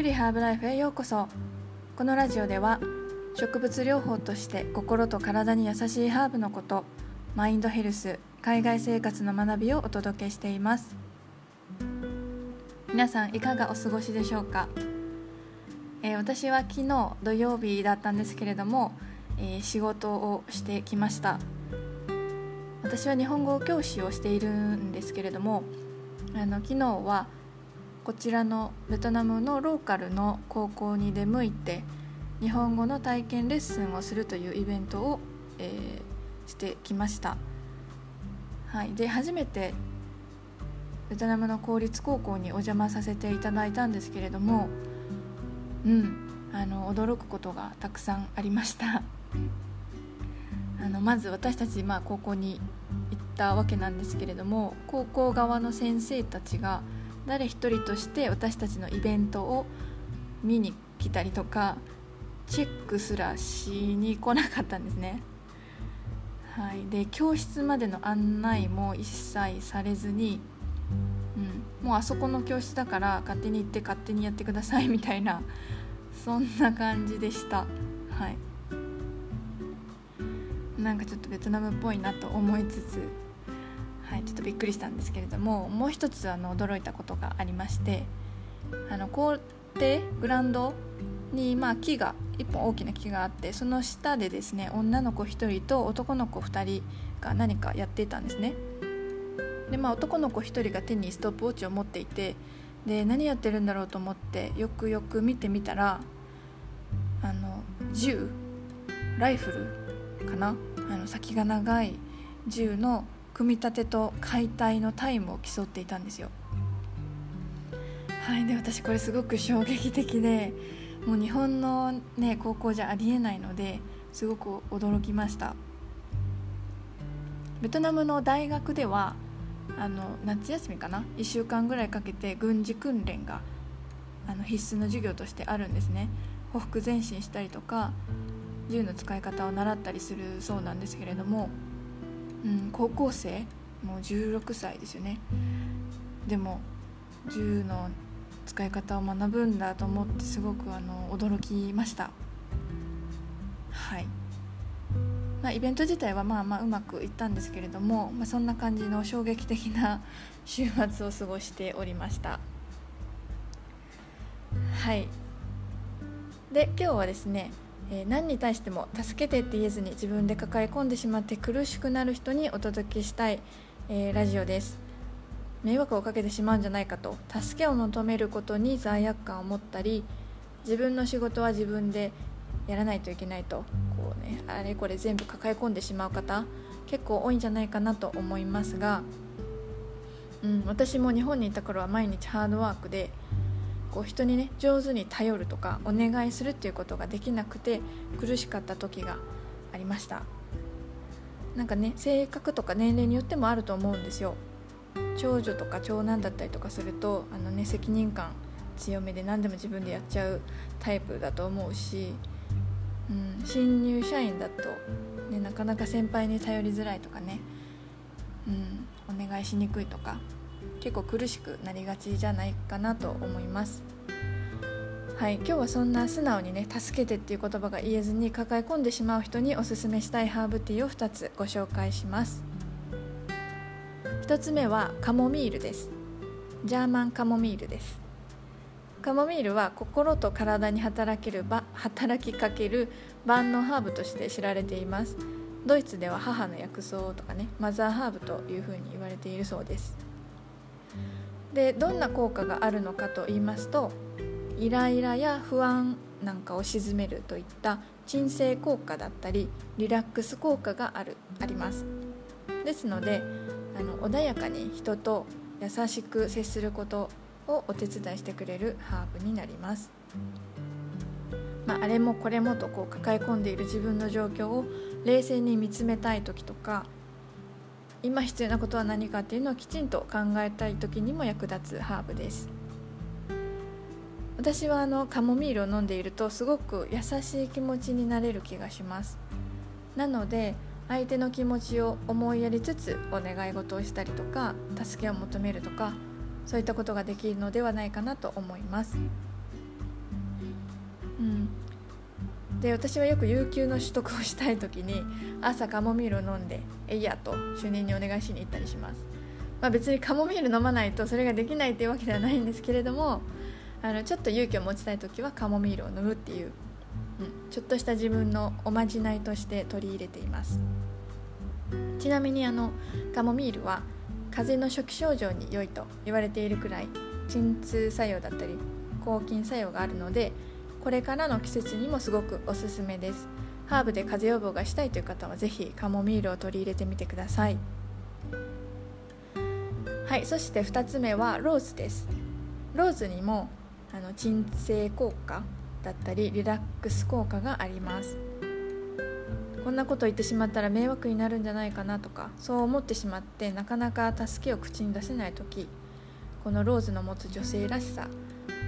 プリハーブライフへようこそ。このラジオでは植物療法として心と体に優しいハーブのことマインドヘルス海外生活の学びをお届けしています。皆さんいかがお過ごしでしょうか、えー、私は昨日土曜日だったんですけれども、えー、仕事をしてきました。私は日本語教師をしているんですけれどもあの昨日はこちらのベトナムのローカルの高校に出向いて日本語の体験レッスンをするというイベントを、えー、してきました、はい、で初めてベトナムの公立高校にお邪魔させていただいたんですけれどもうん。あの驚くことがたくさんありました。あのまず私たち、まあ、高校に行ったわけなんですけれども高校側の先生たちが誰一人として私たちのイベントを見に来たりとかチェックすらしに来なかったんですね。はい、で教室までの案内も一切されずに、うん、もうあそこの教室だから勝手に行って勝手にやってください みたいなそんな感じでした。はいなんかちょっとベトナムっぽいなと思いつつはい、ちょっとびっくりしたんですけれどももう一つあの驚いたことがありましてあの校庭グラウンドに、まあ、木が1本大きな木があってその下でですね女の子1人と男の子2人が何かやっていたんですね。で、まあ、男の子1人が手にストップウォッチを持っていてで何やってるんだろうと思ってよくよく見てみたらあの銃ライフルかな？あの先が長い銃の組み立てと解体のタイムを競っていたんですよ。はいで私これすごく衝撃的でもう日本のね高校じゃありえないのですごく驚きました。ベトナムの大学ではあの夏休みかな？1週間ぐらいかけて軍事訓練があの必須の授業としてあるんですね。歩服前進したりとか銃の使い方を習ったりするそうなんですけれどもうん、高校生もう16歳ですよね。でも銃の使い方を学ぶんだと思ってすごくあの驚きました。はい。まあ、イベント自体はまあまあうまくいったんですけれども、まあ、そんな感じの衝撃的な 週末を過ごしておりました。はい。で今日はですねえ、何に対しても助けてって言えずに自分で抱え込んでしまって苦しくなる人にお届けしたい、え、ラジオです。迷惑をかけてしまうんじゃないかと。助けを求めることに罪悪感を持ったり自分の仕事は自分でやらないといけないと。こう、ね、あれこれ全部抱え込んでしまう方結構多いんじゃないかなと思いますが、うん、私も日本にいた頃は毎日ハードワークでこう人にね上手に頼るとかお願いするっていうことができなくて苦しかった時がありました。なんかね性格とか年齢によってもあると思うんですよ。長女とか長男だったりとかするとあのね責任感強めで何でも自分でやっちゃうタイプだと思うし、うん、新入社員だと、ね、なかなか先輩に頼りづらいとかね、うん、お願いしにくいとか結構苦しくなりがちじゃないかなと思います。はい今日はそんな素直にね助けてっていう言葉が言えずに抱え込んでしまう人におすすめしたいハーブティーを2つご紹介します。1つ目はカモミールです。ジャーマンカモミールです。カモミールは心と体に働ける働きかける万能ハーブとして知られています。ドイツでは母の薬草とかねマザーハーブというふうに言われているそうです。でどんな効果があるのかと言いますとイライラや不安なんかを鎮めるといった鎮静効果だったりリラックス効果があるあります。ですのであの穏やかに人と優しく接することをお手伝いしてくれるハーブになります、まあ、あれもこれもとこう抱え込んでいる自分の状況を冷静に見つめたい時とか今必要なことは何かっていうのをきちんと考えたい時にも役立つハーブです。私はあのカモミールを飲んでいるとすごく優しい気持ちになれる気がします。なので相手の気持ちを思いやりつつお願い事をしたりとか助けを求めるとかそういったことができるのではないかなと思います。うん。で私はよく有給の取得をしたい時に朝カモミールを飲んでえいやと主任にお願いしに行ったりします、まあ、別にカモミール飲まないとそれができないっていうわけではないんですけれどもあのちょっと勇気を持ちたい時はカモミールを飲むっていう、うん、ちょっとした自分のおまじないとして取り入れています。ちなみにあのカモミールは風邪の初期症状に良いと言われているくらい鎮痛作用だったり抗菌作用があるのでこれからの季節にもすごくおすすめです。ハーブで風邪予防がしたいという方は是非カモミールを取り入れてみてください。はいそして2つ目はローズです。ローズにもあの鎮静効果だったりリラックス効果があります。こんなこと言ってしまったら迷惑になるんじゃないかなとかそう思ってしまってなかなか助けを口に出せない時このローズの持つ女性らしさ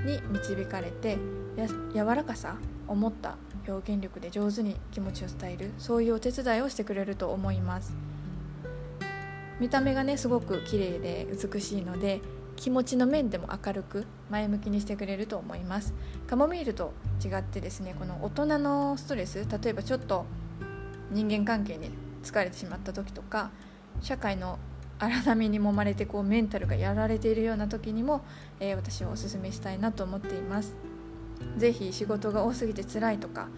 に導かれてや柔らかさ思った表現力で上手に気持ちを伝えるそういうお手伝いをしてくれると思います。見た目がねすごく綺麗で美しいので気持ちの面でも明るく前向きにしてくれると思います。カモミールと違ってですねこの大人のストレス例えばちょっと人間関係に疲れてしまった時とか社会の荒波に揉まれてこうメンタルがやられているような時にも、えー、私はおすすめしたいなと思っています。是非仕事が多すぎて辛いとか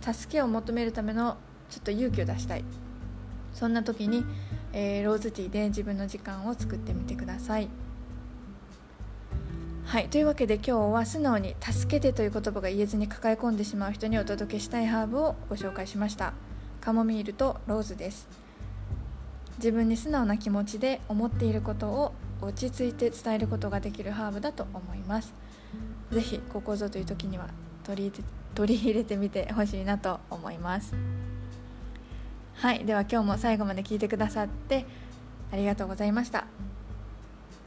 助けを求めるためのちょっと勇気を出したい。そんな時に、えー、ローズティーで自分の時間を作ってみてください。はいというわけで今日は素直に「助けて」という言葉が言えずに抱え込んでしまう人にお届けしたいハーブをご紹介しました。カモミールとローズです。自分に素直な気持ちで思っていることを落ち着いて伝えることができるハーブだと思います。是非ここぞという時には取り入れ 取り入れてみてほしいなと思います。はい。では今日も最後まで聞いてくださってありがとうございました。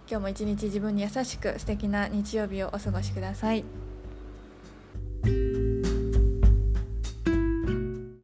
今日も一日自分に優しく素敵な日曜日をお過ごしください。